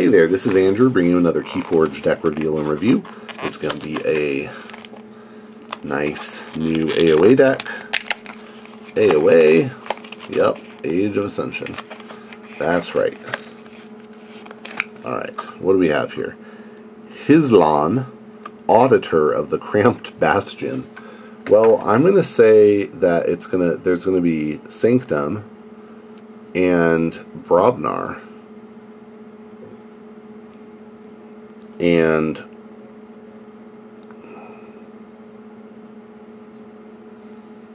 Hey there, this is Andrew bringing you another Keyforge deck reveal and review. It's going to be a nice new AOA deck. AOA, yep, Age of Ascension. That's right. Alright, what do we have here? Hislon, Auditor of the Cramped Bastion. Well, I'm going to say that it's going to there's going to be Sanctum and Brobnar. And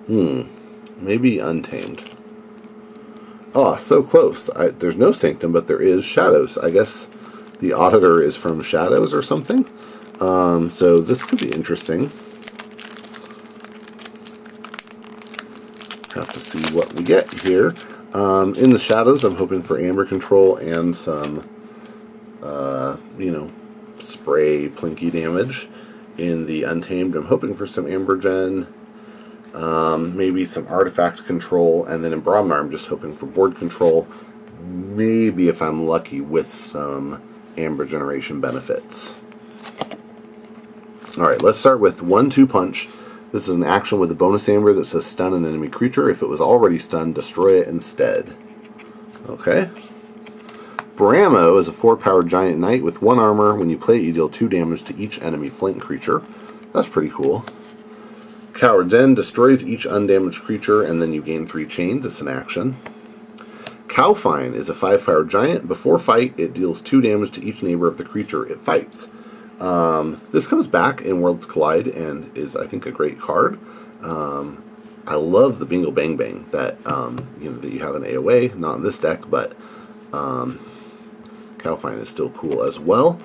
hmm, maybe Untamed. Oh, so close. I, there's no Sanctum, but there is Shadows. I guess the Auditor is from Shadows or something. Um, so this could be interesting. Have to see what we get here. Um, in the Shadows, I'm hoping for Amber Control and some, spray plinky damage. In the Untamed, I'm hoping for some Amber Gen, um, maybe some Artifact Control, and then in Brobnar, I'm just hoping for board control. Maybe if I'm lucky with some Amber Generation benefits. Alright, let's start with 1-2 Punch. This is an action with a bonus amber that says stun an enemy creature. If it was already stunned, destroy it instead. Okay. Brammo is a 4-power giant knight with 1 armor. When you play it, you deal 2 damage to each enemy flank creature. That's pretty cool. Coward's End destroys each undamaged creature, and then you gain 3 chains. It's an action. Cowfyne is a 5-power giant. Before fight, it deals 2 damage to each neighbor of the creature it fights. Um, this comes back in Worlds Collide and is, I think, a great card. Um, I love the Bingo Bang Bang that um, you know that you have in AOA, not in this deck, but um, Cowfyne is still cool as well.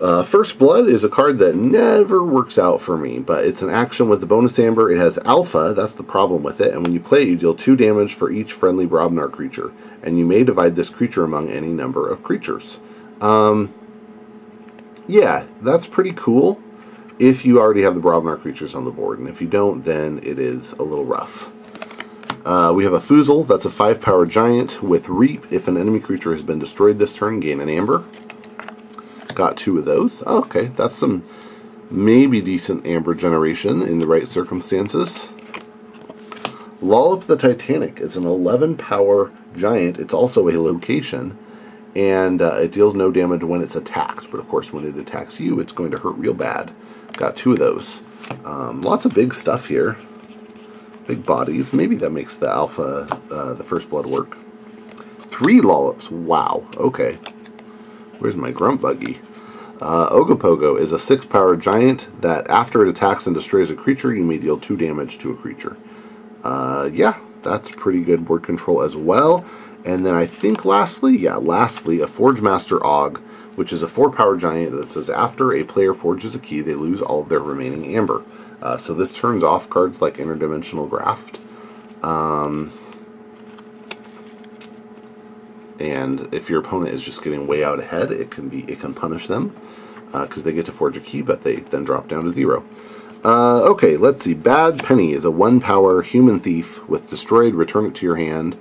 Uh, First Blood is a card that never works out for me, but it's an action with the bonus amber. It has alpha, that's the problem with it, and when you play it, you deal 2 damage for each friendly Brobnar creature, and you may divide this creature among any number of creatures. Um, yeah, that's pretty cool if you already have the Brobnar creatures on the board, and if you don't, then it is a little rough. Uh, we have a Foozle, that's a 5 power giant with Reap. If an enemy creature has been destroyed this turn, gain an Amber. Got two of those. Oh, okay, that's some maybe decent Amber generation in the right circumstances. Lollop the Titanic is an 11 power giant. It's also a location and uh, it deals no damage when it's attacked. But of course, when it attacks you, it's going to hurt real bad. Got two of those. Um, lots of big stuff here. Big bodies. Maybe that makes the alpha, uh, the first blood work. Three Lollops. Wow. Okay. Where's my grunt buggy? Uh, Ogopogo is a six power giant that after it attacks and destroys a creature, you may deal two damage to a creature. Uh, yeah, that's pretty good board control as well. And then I think lastly, yeah, lastly, a Forge Master Og, which is a 4 power giant that says after a player forges a key, they lose all of their remaining amber. Uh, so this turns off cards like Interdimensional Graft. Um, and if your opponent is just getting way out ahead, it can be it can punish them because uh, they get to forge a key, but they then drop down to zero. Uh, okay, let's see. Bad Penny is a one power human thief with destroyed. Return it to your hand.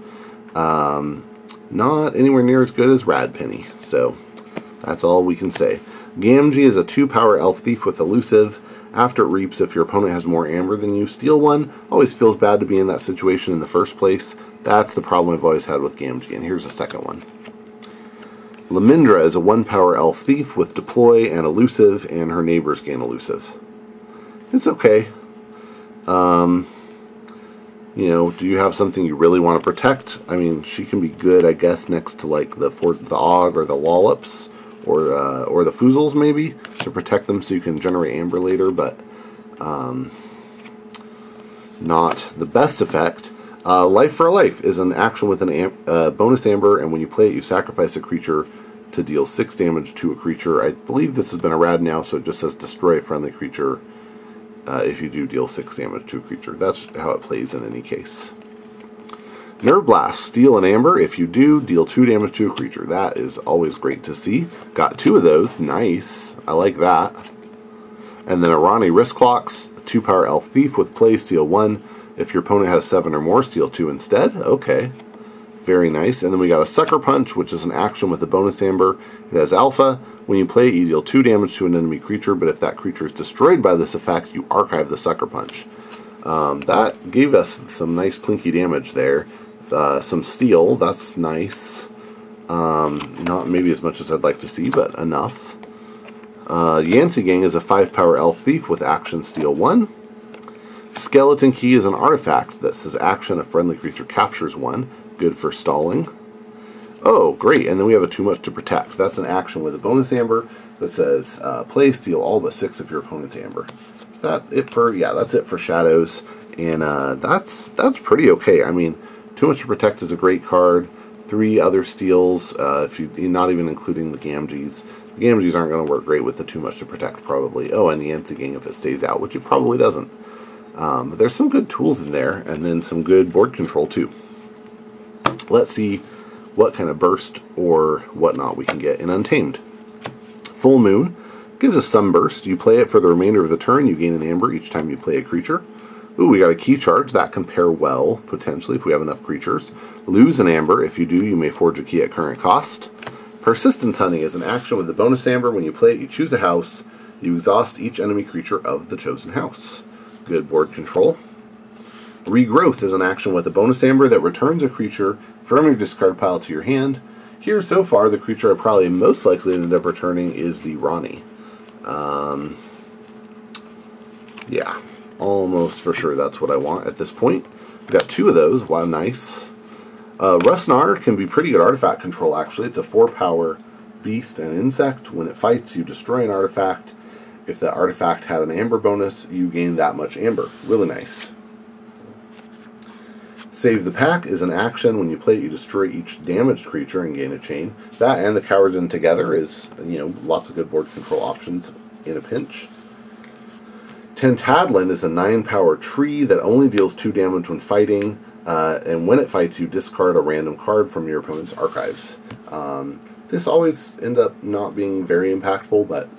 Um, not anywhere near as good as Rad Penny, so that's all we can say. Gamgee is a 2 power elf thief with elusive. After it reaps, if your opponent has more amber than you, steal one. Always feels bad to be in that situation in the first place. That's the problem I've always had with Gamgee, and here's a second one. Lamindra is a 1 power elf thief with deploy and elusive, and her neighbors gain elusive. It's okay. Um, you know, do you have something you really want to protect? I mean, she can be good, I guess, next to like the for the Og or the Wallops or uh, or the Foozles maybe to protect them so you can generate Amber later, but um, not the best effect. Uh, life for Life is an action with an am uh, bonus Amber, and when you play it, you sacrifice a creature to deal 6 damage to a creature. I believe this has been errata'd now, so it just says destroy a friendly creature uh, if you do deal 6 damage to a creature. That's how it plays in any case. Nerve Blast, steal an amber. If you do, deal 2 damage to a creature. That is always great to see. Got two of those. Nice. I like that. And then a Ronnie Wristclocks, 2 power elf thief with play, steal 1. If your opponent has 7 or more, steal 2 instead. Okay. Very nice. And then we got a Sucker Punch, which is an action with a bonus amber. It has alpha. When you play it, you deal 2 damage to an enemy creature, but if that creature is destroyed by this effect, you archive the Sucker Punch. Um, that gave us some nice plinky damage there. Uh, some steel, that's nice. Um, not maybe as much as I'd like to see, but enough. Uh, Yantzee Gang is a 5 power elf thief with action steal 1. Skeleton Key is an artifact that says action a friendly creature captures 1. Good for stalling. Oh, great, and then we have a Too Much to Protect. That's an action with a bonus amber that says uh, play steal all but 6 of your opponent's amber. Is that it for, yeah, that's it for Shadows. And uh, that's that's pretty okay. I mean, Too Much to Protect is a great card three other steals, uh, if you not even including the Gamgees. The Gamgees aren't going to work great with the Too Much to Protect, probably. Oh, and the Yantzee Gang if it stays out, which it probably doesn't. Um, but there's some good tools in there, and then some good board control, too. Let's see what kind of burst or whatnot we can get in Untamed. Full Moon gives a Sunburst. You play it for the remainder of the turn. You gain an Amber each time you play a creature. Ooh, we got a key charge. That can pair well, potentially, if we have enough creatures. Lose an amber. If you do, you may forge a key at current cost. Persistence Hunting is an action with a bonus amber. When you play it, you choose a house. You exhaust each enemy creature of the chosen house. Good board control. Regrowth is an action with a bonus amber that returns a creature from your discard pile to your hand. Here, so far, the creature I probably most likely to end up returning is the Ronnie. Um, yeah, almost for sure that's what I want at this point. We've got two of those. Wow, nice. Uh, Rustgnawer can be pretty good artifact control, actually. It's a 4 power beast and insect. When it fights, you destroy an artifact. If that artifact had an amber bonus, you gain that much amber. Really nice. Save the Pack is an action. When you play it, you destroy each damaged creature and gain a chain. That and the Cowards End together is, you know, lots of good board control options in a pinch. Tantadlin is a 9 power tree that only deals 2 damage when fighting, uh, and when it fights, you discard a random card from your opponent's archives. Um, this always ends up not being very impactful, but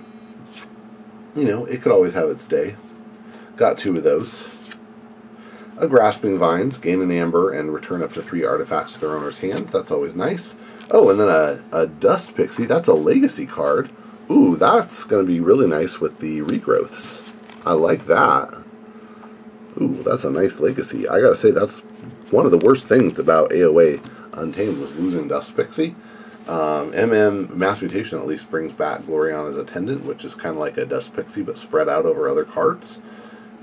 you know, it could always have its day. Got two of those. A Grasping Vines, gain an amber and return up to three artifacts to their owner's hands. That's always nice. Oh, and then a, a Dust Pixie, that's a legacy card. Ooh, that's going to be really nice with the regrowths. I like that. Ooh, that's a nice legacy. I gotta say, that's one of the worst things about AOA Untamed was losing Dust Pixie. Um, MM Mass Mutation at least brings back Gloriana's Attendant, which is kind of like a Dust Pixie but spread out over other cards.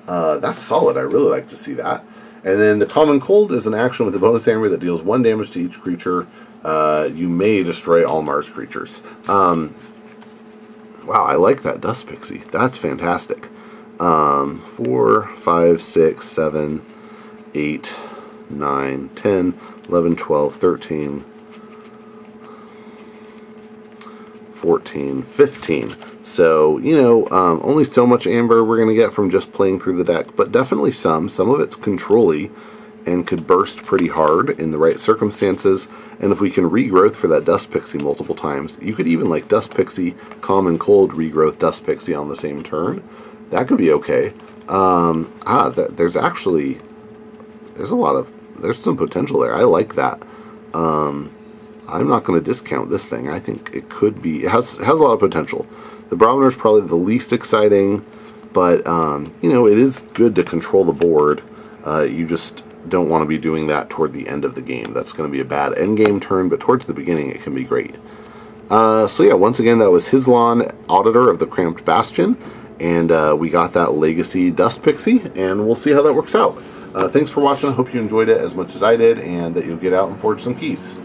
Uh, that's solid. I really like to see that. And then the Common Cold is an action with a bonus amber that deals one damage to each creature. Uh, you may destroy all Mars creatures. Um, wow, I like that Dust Pixie. That's fantastic um, 4, 5, 6, 7, 8, 9, 10, 11, 12, 13, 14, 15. So, you know, um, only so much amber we're going to get from just playing through the deck, but definitely some. Some of it's controlly and could burst pretty hard in the right circumstances. And if we can regrowth for that Dust Pixie multiple times, you could even like Dust Pixie, Common Cold, regrowth Dust Pixie on the same turn that could be okay. Um, ah, th there's actually there's a lot of there's some potential there. I like that. Um, I'm not going to discount this thing. I think it could be it has it has a lot of potential. The Barometer is probably the least exciting, but um, you know it is good to control the board. Uh, you just don't want to be doing that toward the end of the game. That's going to be a bad end game turn, but towards the beginning it can be great. Uh, so yeah, once again, that was Hislawn, Auditor of the Cramped Bastion and uh, we got that Legacy Dust Pixie, and we'll see how that works out. Uh, thanks for watching. I hope you enjoyed it as much as I did, and that you'll get out and forge some keys.